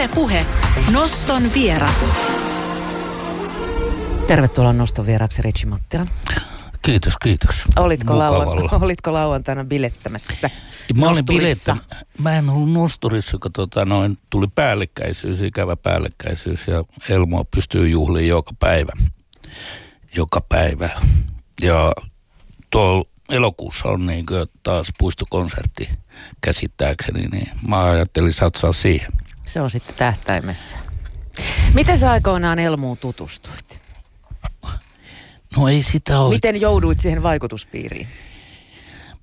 Yle Puhe. Noston vieras. Tervetuloa noston vieraksi Richi Mattila. Kiitos, kiitos. Olitko, olla. olitko lauantaina bilettämässä? Mä olin bilettä, mä en ollut nosturissa, kun tota noin, tuli päällekkäisyys, ikävä päällekkäisyys ja Elmoa pystyy juhliin joka päivä. Joka päivä. Ja tuolla elokuussa on niin taas puistokonsertti käsittääkseni, niin mä ajattelin satsaa siihen. Se on sitten tähtäimessä. Miten sä aikoinaan Elmuun tutustuit? No ei sitä ole. Miten jouduit siihen vaikutuspiiriin?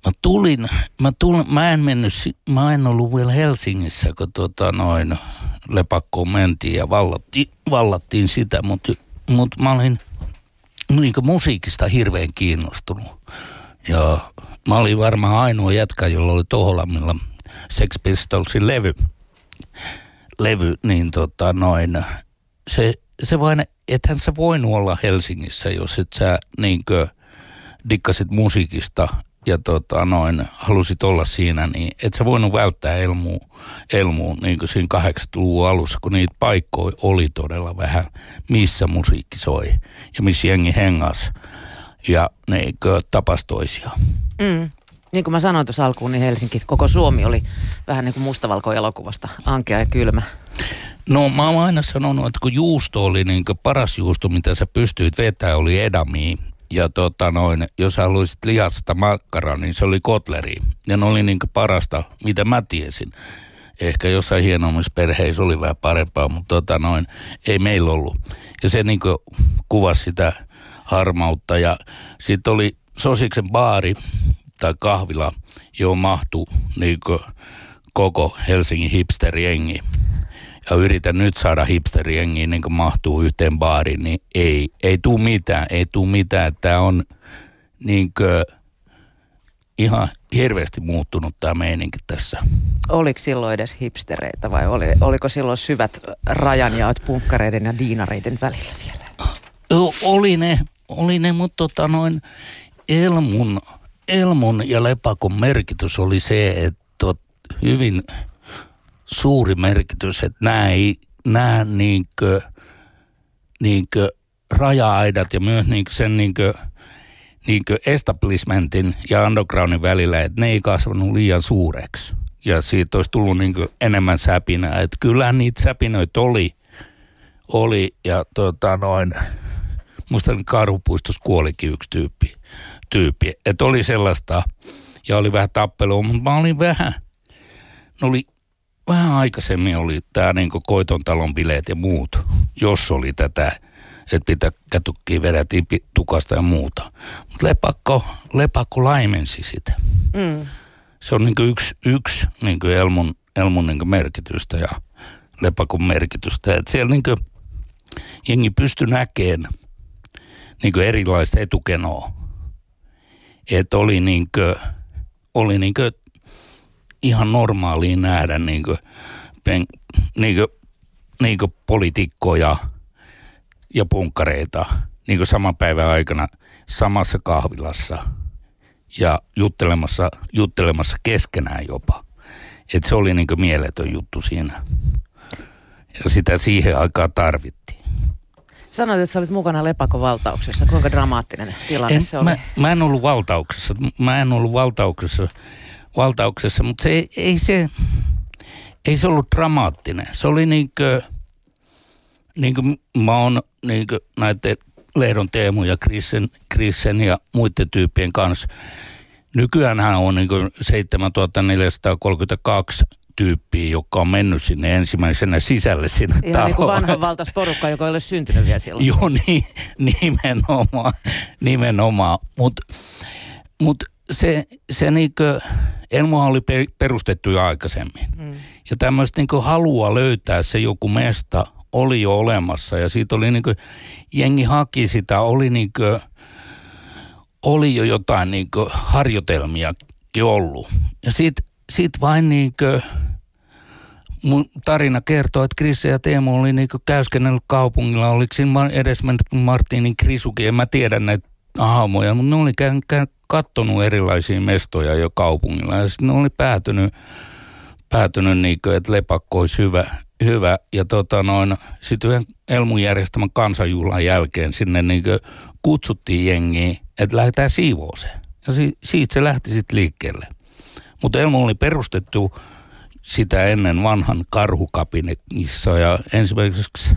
Mä tulin, mä, tulin, mä en mennyt, mä en ollut vielä Helsingissä, kun tota noin lepakkoon mentiin ja vallatti, vallattiin sitä, mutta mut mä olin niin musiikista hirveän kiinnostunut. Ja mä olin varmaan ainoa jätkä, jolla oli Toholammilla Sex Pistolsin levy. Levy, niin tota noin, se, se vain, ethän sä voinut olla Helsingissä, jos et sä niinkö dikkasit musiikista ja tota noin, halusit olla siinä, niin et sä voinut välttää Elmuun, Elmuun niin kuin siinä 80-luvun alussa, kun niitä paikkoja oli todella vähän, missä musiikki soi ja missä jengi hengas ja ne tapas toisiaan. Mm. Niin kuin mä sanoin tuossa alkuun, niin Helsinki, koko Suomi oli vähän niin kuin mustavalkoelokuvasta, ankea ja kylmä. No mä oon aina sanonut, että kun juusto oli niin paras juusto, mitä sä pystyit vetämään, oli edami. Ja tota noin, jos haluaisit lihasta makkaraa, niin se oli kotleri. Ja ne oli niin parasta, mitä mä tiesin. Ehkä jossain hienommissa perheissä oli vähän parempaa, mutta tota noin, ei meillä ollut. Ja se niin kuvasi sitä harmautta. Ja sitten oli Sosiksen baari tai kahvila, johon mahtui niin koko Helsingin hipsteriengi ja yritän nyt saada hipsteriengiä niin kuin mahtuu yhteen baariin, niin ei, ei tuu mitään, ei tuu mitään. Tämä on niin kuin ihan hirveästi muuttunut tämä meininki tässä. Oliko silloin edes hipstereitä vai oli, oliko silloin syvät rajanjaot punkkareiden ja diinareiden välillä vielä? Oli ne, oli ne mutta tota noin Elmun, Elmun ja Lepakon merkitys oli se, että hyvin suuri merkitys, että nämä, ei, nämä niinkö, niinkö raja-aidat ja myös niinkö sen niinkö, niinkö establishmentin ja undergroundin välillä, että ne ei kasvanut liian suureksi. Ja siitä olisi tullut niinkö enemmän säpinää. Että kyllähän niitä säpinöitä oli, oli ja tota noin, musta karhupuistossa kuolikin yksi tyyppi. Tyyppi. Että oli sellaista ja oli vähän tappelua, mutta mä olin vähän, ne oli vähän aikaisemmin oli tämä niin koiton talon bileet ja muut, jos oli tätä, että pitää kätukkiin vedätiin pi- tukasta ja muuta. Mutta lepakko, lepakko laimensi sitä. Mm. Se on niin yksi, yksi niin Elmun, Elmun niin merkitystä ja lepakon merkitystä. Et siellä niin jengi pystyi näkemään niin erilaista etukenoa. Että oli, niin kuin, oli niin kuin ihan normaalia nähdä niin kuin, pen, niin kuin, niin kuin poliitikkoja ja punkkareita niin kuin saman päivän aikana samassa kahvilassa ja juttelemassa, juttelemassa keskenään jopa. Et se oli niin kuin mieletön juttu siinä. Ja sitä siihen aikaan tarvittiin. Sanoit, että sä olit mukana Lepakon valtauksessa. Kuinka dramaattinen tilanne En, se oli? mä, mä en ollut valtauksessa. Mä en ollut valtauksessa, valtauksessa mutta se ei, ei se, ei se ollut dramaattinen. Se oli niinkö, niinkö mä oon niinkö näiden Lehdon Teemu ja Krissen, Krissen ja muiden tyyppien kanssa. Nykyäänhän on niinkö 7432 tyyppiä, joka on mennyt sinne ensimmäisenä sisälle sinne Ihan niin kuin taloon. vanha valtas porukka, joka ei ole syntynyt vielä silloin. Joo, niin, nimenomaan, nimenomaan. Mutta mut se, se niinkö, Elmoa oli pe- perustettu jo aikaisemmin. Mm. Ja tämmöistä niinkö halua löytää se joku mesta oli jo olemassa. Ja siitä oli niinkö, jengi haki sitä, oli niinkö, oli jo jotain niinkö harjoitelmiakin ollut. Ja siitä sit vain niinkö, mun tarina kertoo, että Krisse ja Teemu oli niinku käyskennellyt kaupungilla. Oliko siinä edes mennyt Martinin Krisukin, en mä tiedä näitä hahmoja, mutta ne oli käyn kattonut erilaisia mestoja jo kaupungilla. Ja sitten ne oli päätynyt, päätynyt niinku, että lepakko olisi hyvä, hyvä. Ja tota noin, sitten yhden Elmun järjestämän kansanjuhlan jälkeen sinne niin kutsuttiin jengiä, että lähdetään siivooseen. Ja si- siitä se lähti sitten liikkeelle. Mutta Elmu oli perustettu sitä ennen vanhan karhukabinetissa ja ensimmäiseksi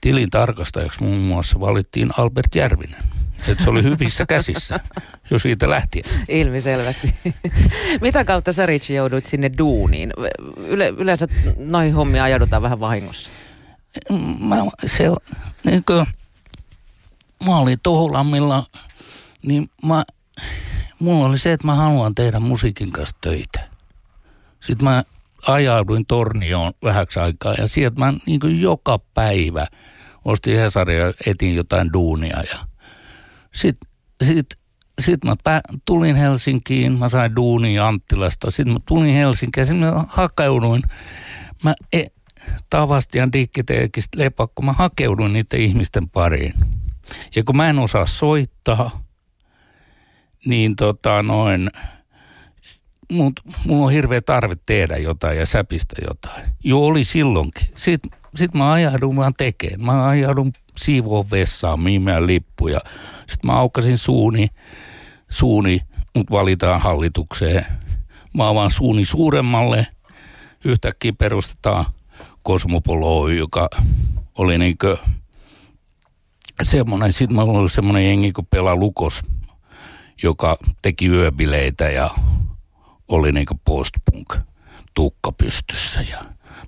tilintarkastajaksi muun muassa valittiin Albert Järvinen. Että se oli hyvissä käsissä jo siitä lähtien. Ilmiselvästi. Mitä kautta sä Rich jouduit sinne duuniin? Yle, yleensä noihin hommia ajaudutaan vähän vahingossa. Mä, se, niin kuin, mä olin Toholammilla, niin mä, mulla oli se, että mä haluan tehdä musiikin kanssa töitä. Sitten mä ajauduin Tornioon vähäksi aikaa ja sieltä mä niin joka päivä ostin Hesaria etin jotain duunia ja sitten sit, sit mä pä, tulin Helsinkiin, mä sain duunia Anttilasta, sitten mä tulin Helsinkiin ja sitten mä hakeuduin, mä e, Tavastian dikkiteekistä lepakko, mä hakeuduin niiden ihmisten pariin. Ja kun mä en osaa soittaa, niin tota noin, mut, mulla on hirveä tarve tehdä jotain ja säpistä jotain. Jo oli silloinkin. Sitten sit mä ajaudun vaan tekemään. Mä ajaudun siivoon vessaan, miimään lippuja. Sitten mä aukasin suuni, suuni, mut valitaan hallitukseen. Mä avaan suuni suuremmalle. Yhtäkkiä perustetaan Kosmopolo joka oli niinkö semmoinen, sitten mä oli semmoinen jengi kuin Pela Lukos, joka teki yöbileitä ja oli niinku postpunk tukka pystyssä ja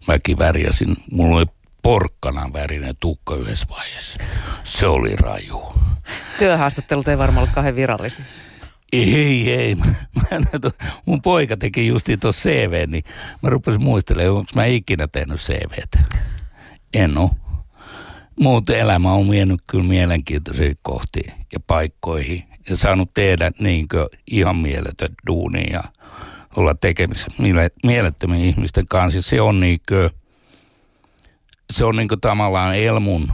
mäkin värjäsin, mulla oli porkkanan värinen tukka yhdessä vaiheessa. Se oli raju. Työhaastattelut ei varmaan ollut kauhean virallisia. Ei, ei. Mä, mun poika teki justi tuossa CV, niin mä rupesin muistelemaan, onko mä ikinä tehnyt CVtä. En oo. Muuten elämä on vienyt kyllä mielenkiintoisiin kohtiin ja paikkoihin ja saanut tehdä niinkö ihan mieletön duunia ja olla tekemisissä mielettömien ihmisten kanssa. Se on niinkö, se on niinkö tavallaan elmun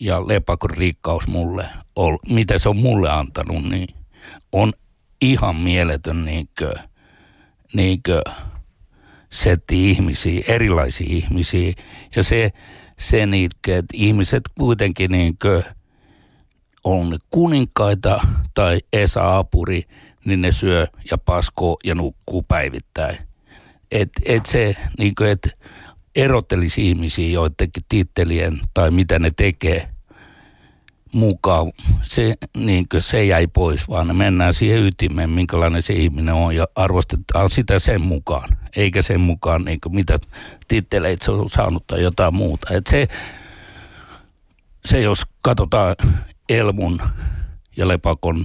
ja lepakon rikkaus mulle, mitä se on mulle antanut, niin on ihan mieletön niinkö, niinkö setti ihmisiä, erilaisia ihmisiä. Ja se, se niinkö, että ihmiset kuitenkin niinkö on kuninkaita tai Esa Apuri, niin ne syö ja paskoo ja nukkuu päivittäin. Et, et se niinkö, että erottelisi ihmisiä joidenkin tittelien tai mitä ne tekee – mukaan, se, niin se jäi pois, vaan mennään siihen ytimeen, minkälainen se ihminen on ja arvostetaan sitä sen mukaan, eikä sen mukaan niin mitä titteleitä se on saanut tai jotain muuta. Et se, se, jos katsotaan Elmun ja Lepakon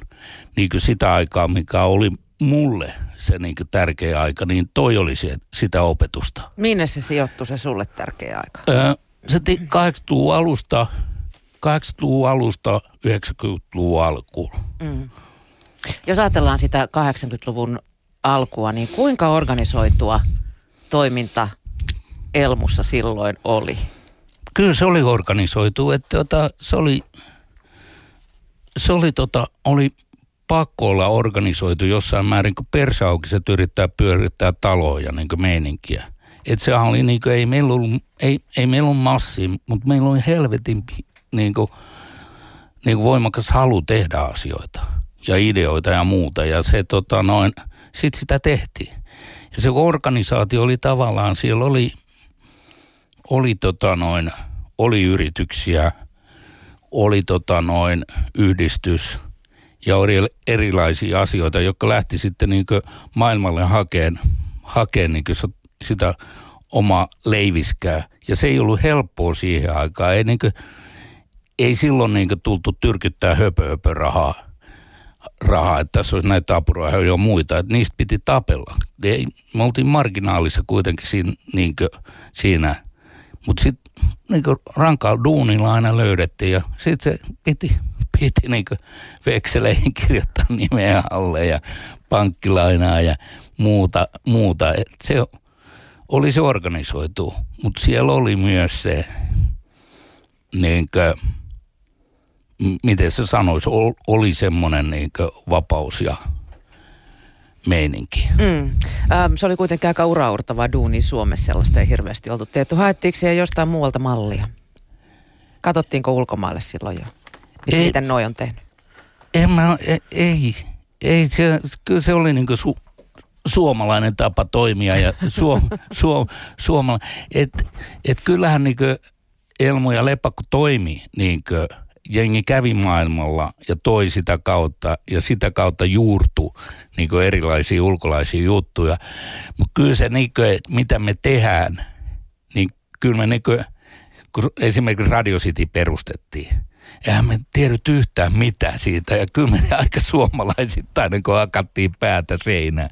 niin sitä aikaa, mikä oli mulle se niin tärkeä aika, niin toi oli se, sitä opetusta. Minne se sijoittui se sulle tärkeä aika? Öö, se 80-luvun alusta 80-luvun alusta 90-luvun alkuun. Mm. Jos ajatellaan sitä 80-luvun alkua, niin kuinka organisoitua toiminta Elmussa silloin oli? Kyllä se oli organisoitu, että tota, se oli, se oli, tota, oli pakko olla organisoitu jossain määrin, kun persaukiset yrittää pyörittää taloja niin meininkiä. että se oli niin kuin, ei meillä ollut, ei, ei meillä ollut massi, mutta meillä oli helvetin niin kuin, niin kuin voimakas halu tehdä asioita ja ideoita ja muuta. Ja se tota noin, sit sitä tehtiin. Ja se organisaatio oli tavallaan, siellä oli, oli tota noin, oli yrityksiä, oli tota noin yhdistys ja oli erilaisia asioita, jotka lähti sitten niin maailmalle hakeen, hakeen niin sitä omaa leiviskää. Ja se ei ollut helppoa siihen aikaan. Ei niin kuin, ei silloin niin tultu tyrkyttää höpö, höpö rahaa, rahaa, että tässä olisi näitä apuroja ja muita, että niistä piti tapella. Ei, me oltiin marginaalissa kuitenkin siinä, niin kuin, siinä. mutta sitten niin rankalla duunilla aina löydettiin ja sitten se piti, piti niin vekseleihin kirjoittaa nimeä alle ja pankkilainaa ja muuta. muuta. Et se oli se organisoitu, mutta siellä oli myös se niin kuin, miten se sanoisi, oli semmoinen niin vapaus ja meininki. Mm. Ähm, se oli kuitenkin aika uraurtavaa duuni Suomessa, sellaista ei hirveästi oltu tehty. Haettiinko siellä jostain muualta mallia? Katottiinko ulkomaille silloin jo? Ei. Miten noi on tehnyt? En mä, ei, ei, ei se, kyllä se oli niin su, suomalainen tapa toimia ja suo, suo, suomala, et, et kyllähän niin Elmo ja Lepakko toimi niin jengi kävi maailmalla ja toi sitä kautta ja sitä kautta juurtu niin erilaisia ulkolaisia juttuja. Mutta kyllä se, niin kuin, mitä me tehdään, niin kyllä me niin kuin, esimerkiksi Radio City perustettiin, eihän me tiedät yhtään mitään siitä ja kyllä me aika suomalaisittain niin hakattiin päätä seinään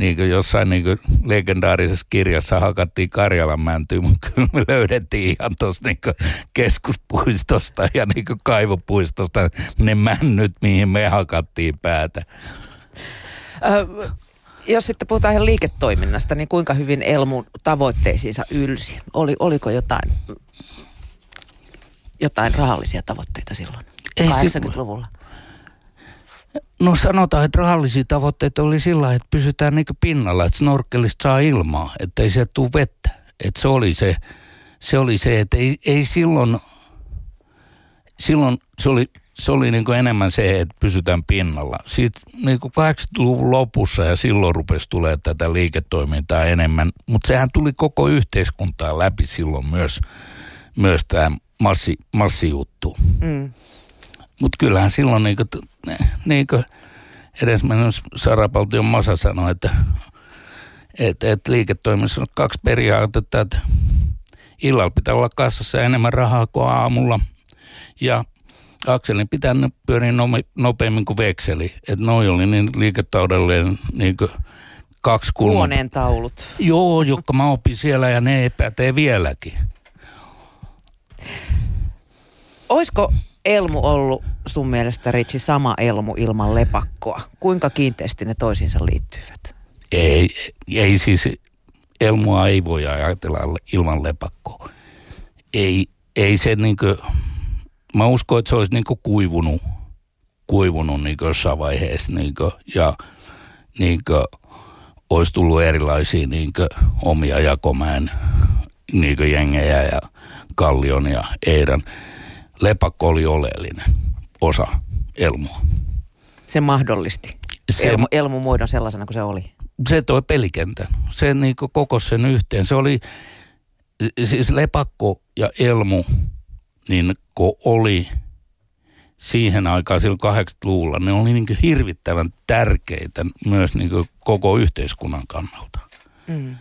niin kuin jossain niin kuin legendaarisessa kirjassa hakattiin Karjalan mäntyä, mutta kyllä me löydettiin ihan tuosta niin keskuspuistosta ja niin kuin kaivopuistosta ne männyt, mihin me hakattiin päätä. Ö, jos sitten puhutaan ihan liiketoiminnasta, niin kuinka hyvin Elmu tavoitteisiinsa ylsi? Oli, oliko jotain, jotain rahallisia tavoitteita silloin Ei 80-luvulla? No sanotaan, että rahallisia tavoitteita oli sillä että pysytään niin pinnalla, että snorkelista saa ilmaa, että ei se tule vettä. Että se oli se, se, oli se että ei, ei silloin, silloin se oli, se oli niin enemmän se, että pysytään pinnalla. Sitten niin 80-luvun lopussa ja silloin rupesi tulee tätä liiketoimintaa enemmän, mutta sehän tuli koko yhteiskuntaa läpi silloin myös, myös tämä massi, massijuttu. Mm. Mutta kyllähän silloin niin kuin, niin kuin edesmennyt Sarapaltion Masa sanoi, että, että, että liiketoiminnassa on kaksi periaatetta, että illalla pitää olla kassassa enemmän rahaa kuin aamulla ja akselin pitää pyöriä nopeammin kuin vekseli. Että noi oli niin liiketaudelleen niin kuin kaksi kulmaa. Huoneen taulut. Joo, jotka mä opin siellä ja ne ei pätee vieläkin. Oisko Elmu ollut sun mielestä, Ritsi, sama Elmu ilman lepakkoa? Kuinka kiinteästi ne toisiinsa liittyvät? Ei, ei siis Elmua ei voi ajatella ilman lepakkoa. Ei, ei se niinkö, mä uskon, että se olisi niinkö kuivunut, kuivunut niinkö jossain vaiheessa niinkö, ja niinkö olisi tullut erilaisia niinkö omia jakomäen niinkö jengejä ja Kallion ja Eiran lepakko oli oleellinen osa Elmua. Se mahdollisti se, Elmu, Elmu muodon sellaisena kuin se oli. Se toi pelikentän. Se niin koko sen yhteen. Se oli, siis lepakko ja Elmu, niin kun oli siihen aikaan silloin 80-luvulla, ne oli niin hirvittävän tärkeitä myös niin koko yhteiskunnan kannalta. Mm.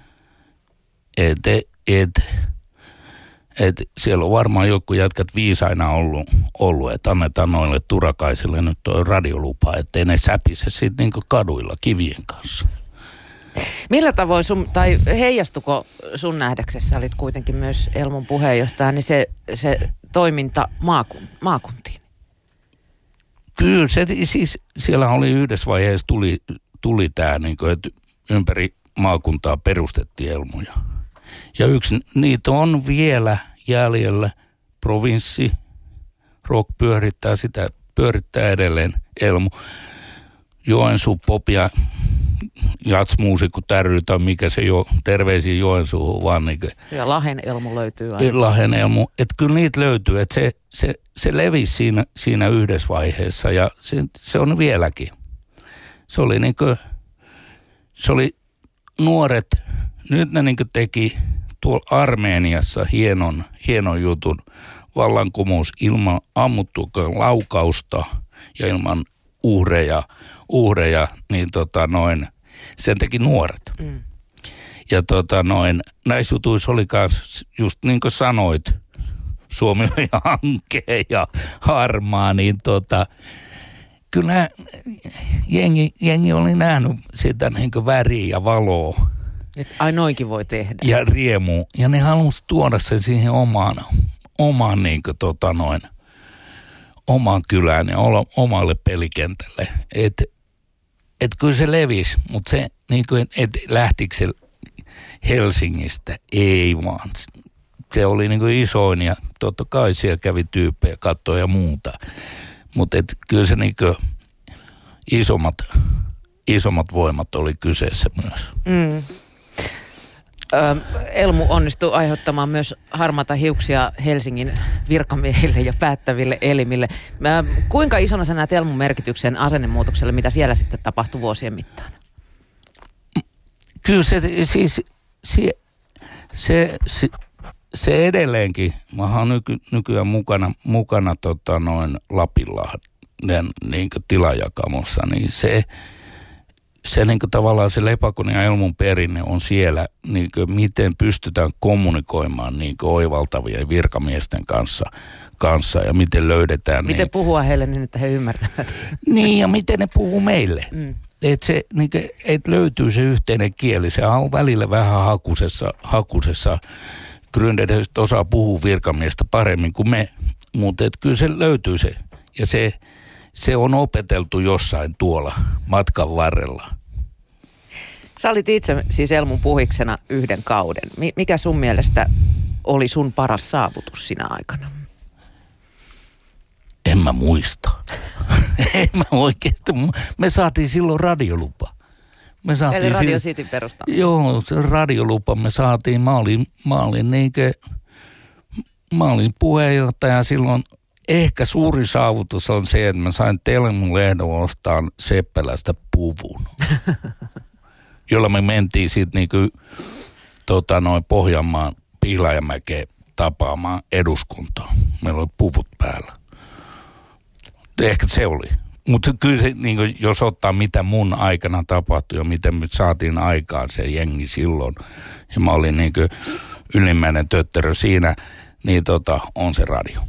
Et, et, et siellä on varmaan joku jätkät viisaina ollut, ollut että annetaan noille turakaisille nyt tuo radiolupa, ettei ne säpise sitten niinku kaduilla kivien kanssa. Millä tavoin sun, tai heijastuko sun nähdäksessä, olit kuitenkin myös Elmun puheenjohtaja, niin se, se toiminta maakun, maakuntiin? Kyllä, se, siis siellä oli yhdessä vaiheessa tuli, tuli tämä, niin että ympäri maakuntaa perustettiin Elmuja. Ja yksi niitä on vielä jäljellä. Provinssi, rock pyörittää sitä, pyörittää edelleen Elmu. Joensuu pop ja jatsmuusikko tärry tai mikä se jo, terveisiä Joensuuhun vaan. Niin ja Lahen Elmu löytyy aina. Lahen Elmu, että kyllä niitä löytyy, että se, se, se levisi siinä, siinä yhdessä vaiheessa ja se, se on vieläkin. Se oli niin kuin, se oli nuoret, nyt ne niin teki tuolla Armeeniassa hienon, hienon jutun vallankumous ilman ammuttukaan laukausta ja ilman uhreja, uhreja niin tota noin, sen teki nuoret. Mm. Ja tota noin, näissä jutuissa oli myös, just niin kuin sanoit, Suomi oli hankea ja harmaa, niin tota, kyllä jengi, jengi oli nähnyt sitä niin väriä ja valoa et ai noinkin voi tehdä. Ja riemu. Ja ne halusi tuoda sen siihen omaan, omaan niin kuin, tota noin, omaan kylään ja omalle pelikentälle. Että et kyllä se levisi, mutta se, niin kuin, et lähtikö se Helsingistä? Ei vaan. Se oli niin kuin isoin ja totta kai siellä kävi tyyppejä katsoa ja muuta. Mutta kyllä se niin kuin isommat isommat voimat oli kyseessä myös. Mm. Elmu onnistui aiheuttamaan myös harmata hiuksia Helsingin virkamiehille ja päättäville elimille. Kuinka isona sä näet Elmun merkityksen asennemuutokselle, mitä siellä sitten tapahtui vuosien mittaan? Kyllä se siis se, se, se, se edelleenkin, mä oon nyky, nykyään mukana, mukana tota noin Lapinlahden niin tilajakamossa, niin se, se niin kuin tavallaan se lepakon ja elmun perinne on siellä, niin kuin miten pystytään kommunikoimaan niin kuin oivaltavien virkamiesten kanssa, kanssa ja miten löydetään. Miten niin, puhua heille niin, että he ymmärtävät. Niin ja miten ne puhuu meille. Mm. Että se, niin kuin, et löytyy se yhteinen kieli. Se on välillä vähän hakusessa, hakusessa. Gründerit osaa puhua virkamiestä paremmin kuin me, mutta kyllä se löytyy se. Ja se, se on opeteltu jossain tuolla matkan varrella. Sä olit itse siis Elmun puhiksena yhden kauden. Mikä sun mielestä oli sun paras saavutus sinä aikana? En mä muista. en mä oikeasti. Me saatiin silloin radiolupa. Me saatiin Eli Radio City perusta. Joo, se radiolupa me saatiin. Mä olin, mä olin, niinkö, mä olin puheenjohtaja silloin ehkä suuri saavutus on se, että mä sain Telmun lehdon ostaa Seppälästä puvun. jolla me mentiin sitten niinku, tota, noin Pohjanmaan Pihlajamäkeen tapaamaan eduskuntaa. Meillä oli puvut päällä. Ehkä se oli. Mutta kyllä se, niin jos ottaa mitä mun aikana tapahtui ja miten me saatiin aikaan se jengi silloin, ja mä olin niin ylimmäinen tötterö siinä, niin tota, on se radio.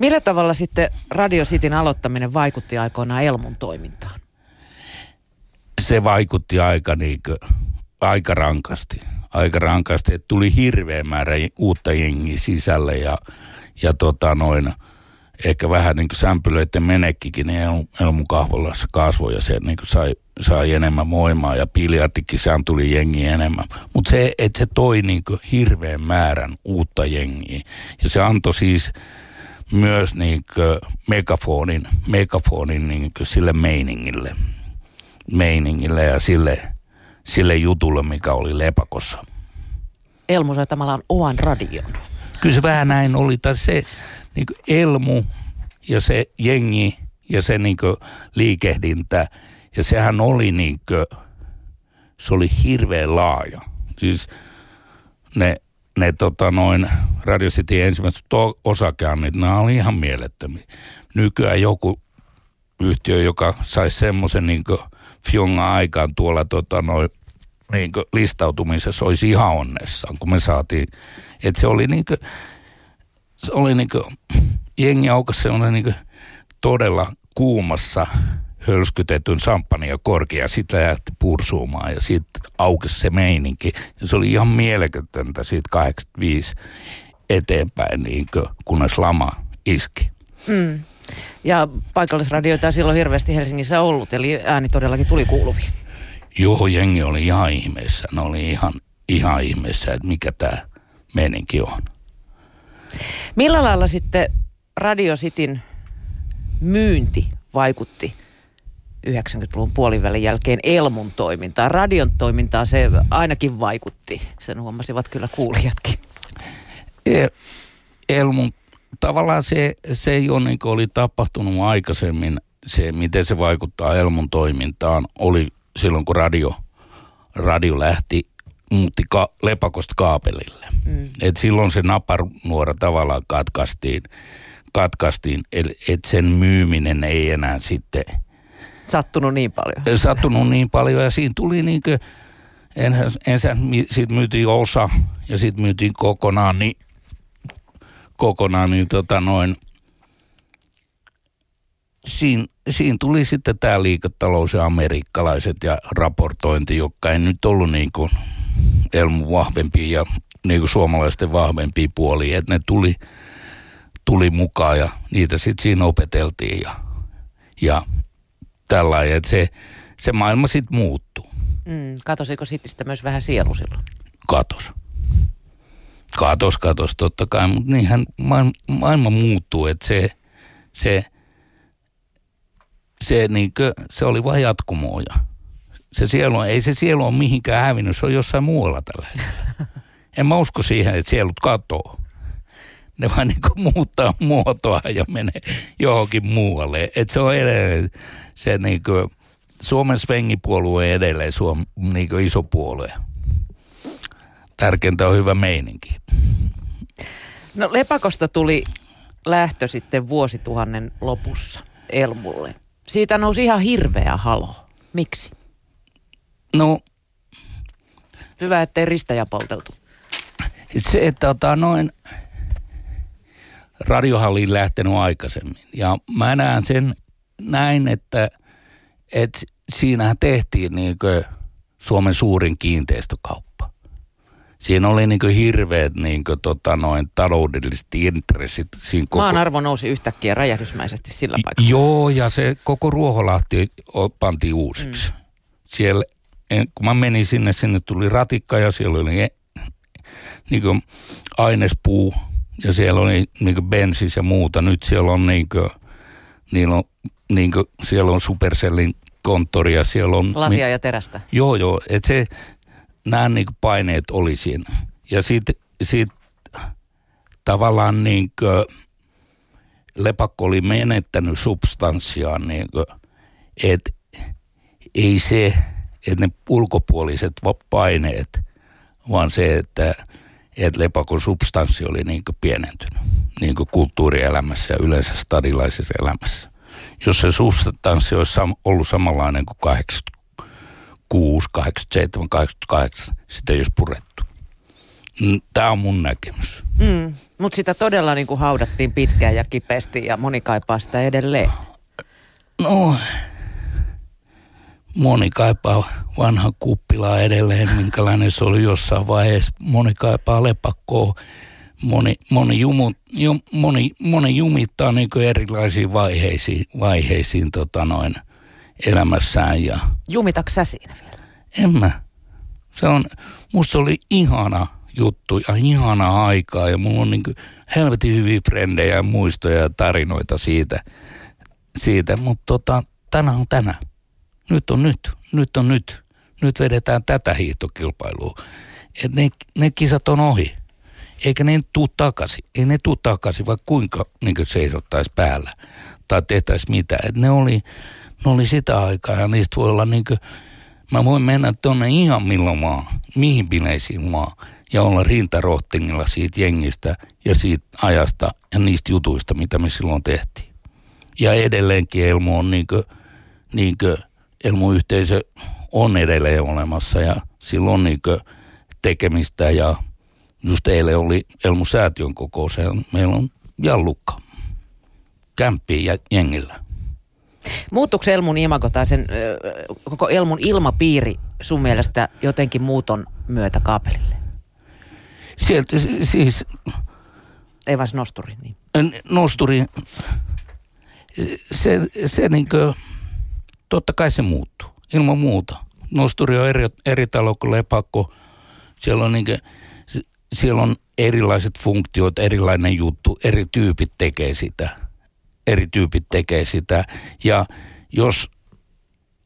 Millä tavalla sitten Radio Cityn aloittaminen vaikutti aikoinaan Elmun toimintaan? Se vaikutti aika, niin kuin, aika rankasti. Aika rankasti, että tuli hirveä määrä uutta jengiä sisälle ja, ja tota noin, ehkä vähän niin kuin sämpylöiden menekkikin niin Elmun kahvolassa kasvoi ja se niin kuin sai, sai enemmän voimaa ja biljardikisään tuli jengi enemmän. Mutta se, että se toi niin kuin hirveän määrän uutta jengiä ja se antoi siis myös niin megafonin, megafonin niin sille meiningille, meiningille ja sille, sille jutulle, mikä oli lepakossa. Elmu sai tavallaan oman radion. Kyllä se vähän näin oli. Tai se niin Elmu ja se jengi ja se niin liikehdintä. Ja sehän oli niin kuin, se oli hirveän laaja. Siis ne ne tota noin Radio City ensimmäiset osakeannit, nämä oli ihan mielettömiä. Nykyään joku yhtiö, joka saisi semmoisen niin fjonga aikaan tuolla tota noin, niin listautumisessa olisi ihan onnessaan, kun me saatiin. Että se oli niin kuin, se oli niin kuin, jengi aukas semmoinen niin todella kuumassa hölskytetyn ja korkea, sitten lähti pursuumaan ja sitten aukesi se meininki. Ja se oli ihan mielekätöntä siitä 85 eteenpäin, niin kuin, kunnes lama iski. Mm. Ja paikallisradioita silloin hirveästi Helsingissä ollut, eli ääni todellakin tuli kuuluviin. Joo, jengi oli ihan ihmeessä. Ne oli ihan, ihan ihmeessä, että mikä tämä meininki on. Millä lailla sitten Radio Cityn myynti vaikutti 90-luvun puolivälin jälkeen Elmun toimintaan. Radion toimintaan se ainakin vaikutti. Sen huomasivat kyllä kuulijatkin. El, Elmun, tavallaan se, se jo niin oli tapahtunut aikaisemmin, se miten se vaikuttaa Elmun toimintaan, oli silloin kun radio, radio lähti muutti ka, lepakosta kaapelille. Mm. Et silloin se napanuora tavallaan katkaistiin, katkaistiin että sen myyminen ei enää sitten – sattunut niin paljon. Sattunut niin paljon ja siinä tuli niin kuin, ensin, siitä myytiin osa ja sitten myytiin kokonaan, niin, kokonaan, niin tota noin, siinä, siinä tuli sitten tämä liiketalous ja amerikkalaiset ja raportointi, joka ei nyt ollut niin kuin Elmun vahvempi ja niin kuin suomalaisten vahvempi puoli, että ne tuli, tuli mukaan ja niitä sitten siinä opeteltiin ja, ja tällainen, että se, se maailma sitten muuttuu. Mm, katosiko sitten myös vähän sielu silloin? Katos. Katos, katos, totta kai, mutta niinhän maailma, maailma muuttuu, että se, se, se, niinkö, se oli vain jatkumoja. Se sielu, ei se sielu ole mihinkään hävinnyt, se on jossain muualla tällä hetkellä. En mä usko siihen, että sielut katoo. Ne vaan niin muuttaa muotoa ja menee johonkin muualle. Et se on edelleen se niin kuin, Suomen Svengipuolue edelleen Suom, niin iso puolue. Tärkeintä on hyvä meininki. No Lepakosta tuli lähtö sitten vuosituhannen lopussa Elmulle. Siitä nousi ihan hirveä halo. Miksi? No Hyvä, ettei ristäjä polteltu. se, että tota, noin radiohalliin lähtenyt aikaisemmin. Ja mä näen sen näin, että, että siinähän tehtiin niin Suomen suurin kiinteistökauppa. Siinä oli niin hirveät niin kuin, tota, noin taloudelliset intressit. Siinä koko... Maan arvo nousi yhtäkkiä räjähdysmäisesti sillä paikalla. Joo, ja se koko Ruoholahti pantiin uusiksi. Mm. Siellä, kun mä menin sinne, sinne tuli ratikka ja siellä oli e- niin kuin ainespuu ja siellä oli niin kuin bensis ja muuta. Nyt siellä on niin kuin, niillä on, niin kuin, siellä on Supercellin konttori ja siellä on... Lasia ja terästä. Joo, joo. Että se, nämä niin paineet oli siinä. Ja sitten sit, tavallaan niin kuin, lepakko oli menettänyt substanssiaan, niin että ei se, että ne ulkopuoliset paineet, vaan se, että, että lepakon substanssi oli niin pienentynyt niin kulttuurielämässä ja yleensä stadilaisessa elämässä. Jos se substanssi olisi sam- ollut samanlainen kuin 86, 87, 88, sitä ei olisi purettu. Tämä on mun näkemys. Mm. Mutta sitä todella niin kuin haudattiin pitkään ja kipeästi ja moni kaipaa sitä edelleen. No, moni kaipaa vanha kuppilaa edelleen, minkälainen se oli jossain vaiheessa. Moni kaipaa lepakkoa. Moni, moni, jumu, jum, moni, moni jumittaa niin erilaisiin vaiheisiin, vaiheisiin tota noin, elämässään. Ja Jumitaks sä siinä vielä? en mä. Se on, musta se oli ihana juttu ja ihana aikaa ja mulla on niin helvetin hyviä frendejä ja muistoja ja tarinoita siitä. siitä. Mutta tota, tänään on tänään. Nyt on nyt. Nyt on nyt. Nyt vedetään tätä hiihtokilpailua. Et ne, ne kisat on ohi. Eikä ne tuu takaisin. Ei ne tuu takaisin, vaikka kuinka niin seisottaisi päällä tai tehtäisi mitä. Et ne, oli, ne oli sitä aikaa ja niistä voi olla niin kuin, mä voin mennä tuonne ihan milloin maa, mihin bileisiin maa ja olla rintarohtingilla siitä jengistä ja siitä ajasta ja niistä jutuista, mitä me silloin tehtiin. Ja edelleenkin Elmo on niin kuin, niin kuin Elmo-yhteisö on edelleen olemassa ja silloin niin kuin tekemistä ja just eilen oli Elmo-säätiön kokous ja meillä on jallukka kämppiä ja jengillä. Muuttuuko Elmun imago tai sen koko Elmun ilmapiiri sun mielestä jotenkin muuton myötä kaapelille? Sieltä siis Ei vain se nosturi, niin. nosturi, se, se niinkö, totta kai se muuttuu, ilman muuta. Nosturi on eri, eri talo kuin lepakko. Siellä on, niinkö, s- siellä on erilaiset funktiot, erilainen juttu, eri tyypit tekee sitä. Eri tyypit tekee sitä. Ja jos,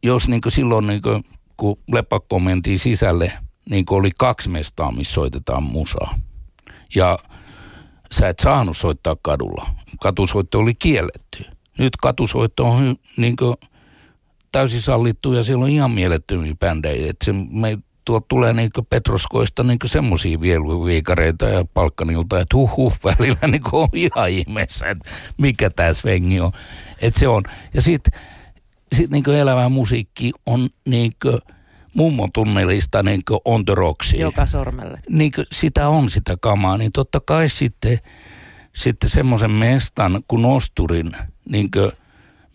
jos niinkö silloin, niinkö, kun lepakko mentiin sisälle, niin oli kaksi mestaa, missä soitetaan musaa. Ja sä et saanut soittaa kadulla. Katusoitto oli kielletty. Nyt katusoitto on niin täysin sallittu ja siellä on ihan mielettömiä bändejä. Et se, me, tuolta tulee niin Petroskoista niin semmoisia vieluviikareita ja palkkanilta, että huh huh välillä niin on ihan ihmeessä, että mikä tämä svengi on. Et se on. Ja sitten sit niin elävä musiikki on niin mummon tunnelista niin on the rocksia Joka sormelle. niin sitä on sitä kamaa, niin totta kai sitten, sitten semmoisen mestan kuin nosturin niin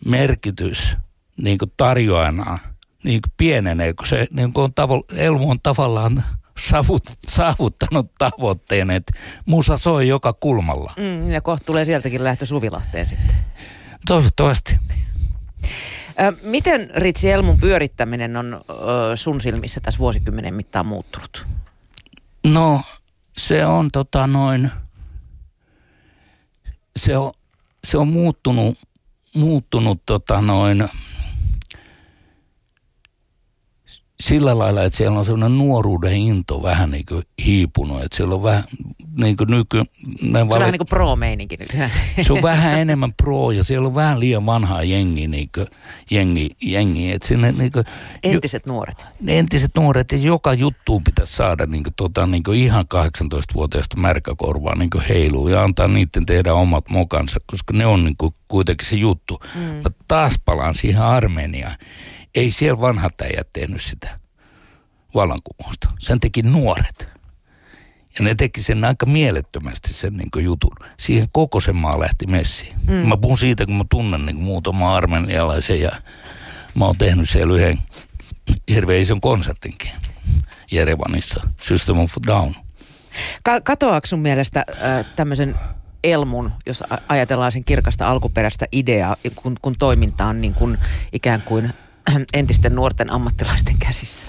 merkitys niin kuin tarjoajana niin kuin pienenee, kun se niin kuin on tavo- Elmo on tavallaan savut, saavuttanut tavoitteen, että musa soi joka kulmalla. Mm, ja kohta tulee sieltäkin lähtö Suvilahteen sitten. Toivottavasti. Miten Ritsi Elmun pyörittäminen on ö, sun silmissä tässä vuosikymmenen mittaan muuttunut? No, se on tota noin, se on, se on muuttunut, muuttunut tota noin, sillä lailla, että siellä on sellainen nuoruuden into vähän niin kuin hiipunut. Että siellä on vähän niin kuin nyky... Se on vähän niin kuin pro-meininki nyt. Se on vähän enemmän pro ja siellä on vähän liian vanhaa jengi, niin kuin, jengi, jengi. Että sinne niin kuin, Entiset nuoret. entiset nuoret ja joka juttuun pitäisi saada niin kuin, tota, niin kuin ihan 18-vuotiaasta märkäkorvaa niin heiluu ja antaa niiden tehdä omat mokansa, koska ne on niin kuin, kuitenkin se juttu. Mm. Mä taas palaan siihen Armeniaan. Ei siellä vanhat äijät tehnyt sitä vallankumousta. Sen teki nuoret. Ja ne teki sen aika mielettömästi sen niin jutun. Siihen koko sen maa lähti messiin. Mm. Mä puhun siitä, kun mä tunnen niin muutama armenialaisen ja mä oon tehnyt siellä yhden hirveän ison konsertinkin Jerevanissa, System of Down. Ka- katoaako sun mielestä äh, tämmöisen elmun, jos ajatellaan sen kirkasta alkuperäistä ideaa, kun, kun toiminta on niin kuin ikään kuin entisten nuorten ammattilaisten käsissä?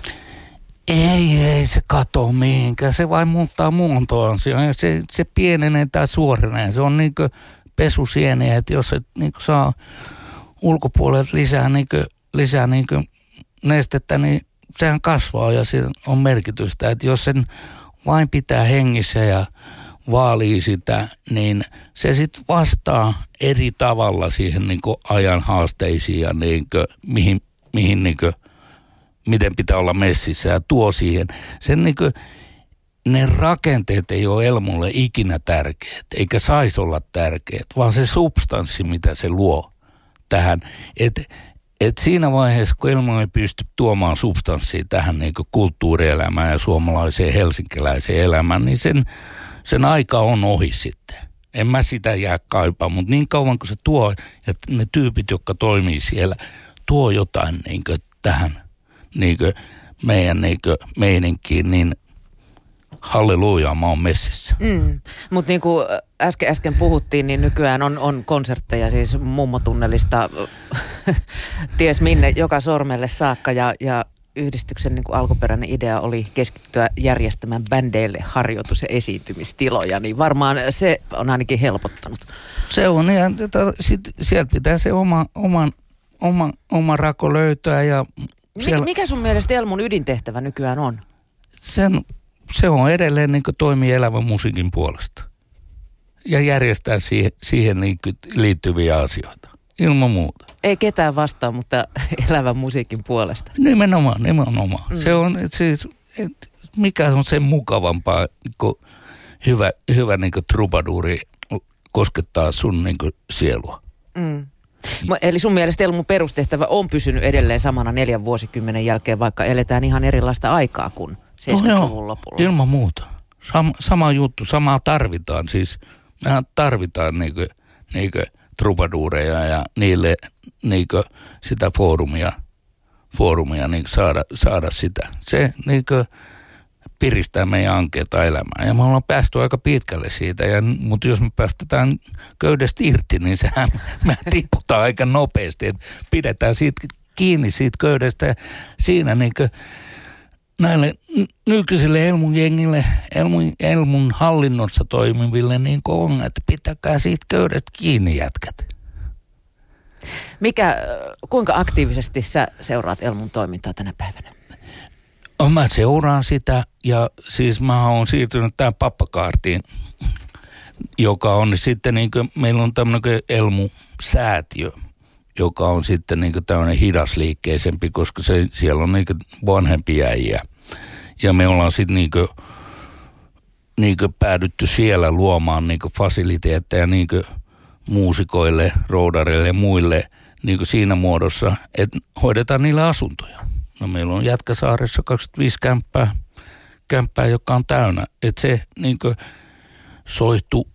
Ei, ei se kato mihinkään. Se vain muuttaa muotoansa. Ja se, se pienenee tai suorenee. Se on niin pesusieniä, että jos et niin saa ulkopuolelta lisää, niin kuin, lisää niin nestettä, niin sehän kasvaa ja siinä on merkitystä. Että jos sen vain pitää hengissä ja vaalii sitä, niin se sitten vastaa eri tavalla siihen niin ajan haasteisiin ja niin kuin, mihin, mihin niin kuin, miten pitää olla messissä ja tuo siihen. Sen niin kuin, ne rakenteet ei ole Elmulle ikinä tärkeät, eikä saisi olla tärkeät, vaan se substanssi, mitä se luo tähän. Että et siinä vaiheessa, kun Elmo ei pysty tuomaan substanssia tähän niin kulttuurielämään ja suomalaiseen helsinkiläiseen elämään, niin sen, sen aika on ohi sitten. En mä sitä jää kaipaa, mutta niin kauan kuin se tuo, ja ne tyypit, jotka toimii siellä, tuo jotain niin tähän niin meidän niin meininkiin, niin halleluja, mä oon messissä. Mm. Mutta niin kuin äsken, äsken puhuttiin, niin nykyään on, on konsertteja siis mummotunnelista ties minne joka sormelle saakka ja, ja yhdistyksen niin kuin alkuperäinen idea oli keskittyä järjestämään bändeille harjoitus- ja esiintymistiloja, niin varmaan se on ainakin helpottanut. Se on, ja sit, sieltä pitää se oma, oma, oma, oma rako löytää. Ja siellä... Mikä sun mielestä Elmun ydintehtävä nykyään on? Sen, se on edelleen niin toimii elävän musiikin puolesta ja järjestää siihen, siihen liittyviä asioita. Ilman muuta. Ei ketään vastaa, mutta elävän musiikin puolesta. Nimenomaan, nimenomaan. Mm. Se on, et siis, et, mikä on sen mukavampaa, kun hyvä, hyvä niin trubaduuri koskettaa sun niin sielua. Mm. Eli sun mielestä Elmun perustehtävä on pysynyt edelleen samana neljän vuosikymmenen jälkeen, vaikka eletään ihan erilaista aikaa kuin 70-luvun no lopulla. Ilman muuta. Sam, sama juttu, samaa tarvitaan. Siis mehän tarvitaan niinku, niinku trubaduureja ja niille niinku sitä foorumia, foorumia niinku saada, saada sitä. Se niinku piristää meidän ankeita elämää. Ja me ollaan päästy aika pitkälle siitä, ja, mutta jos me päästetään köydestä irti, niin sehän me tiputaan aika nopeasti. Et pidetään siitä kiinni siitä köydestä ja siinä niin näille nykyisille Elmun jengille, Elmun, Elmun hallinnossa toimiville niin on, että pitäkää siitä köydestä kiinni jätkät. Mikä, kuinka aktiivisesti sä seuraat Elmun toimintaa tänä päivänä? Mä seuraan sitä ja siis mä oon siirtynyt tähän pappakaartiin, joka on sitten niin kuin, meillä on tämmöinen Elmu-säätiö, joka on sitten niin tämmöinen hidasliikkeisempi, koska se, siellä on niin vanhempia äijä. Ja me ollaan sitten niin kuin, niin päädytty siellä luomaan niin fasiliteetteja niin muusikoille, roudareille ja muille niin siinä muodossa, että hoidetaan niille asuntoja. No meillä on Jätkäsaaressa 25 kämppää, kämppää joka on täynnä. Että se niin soihtu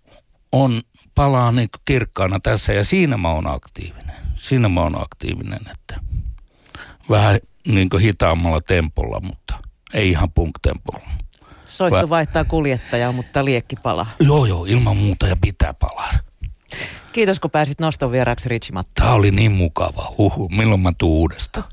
on, palaa niin kirkkaana tässä ja siinä mä oon aktiivinen. Siinä mä oon aktiivinen, että vähän niin hitaammalla tempolla, mutta ei ihan punk-tempolla. Soihtu Va- vaihtaa kuljettajaa, mutta liekki palaa. Joo, joo, ilman muuta ja pitää palaa. Kiitos, kun pääsit noston vieraaksi Richimatta. Tämä oli niin mukava. Huhu, milloin mä tuun uudestaan?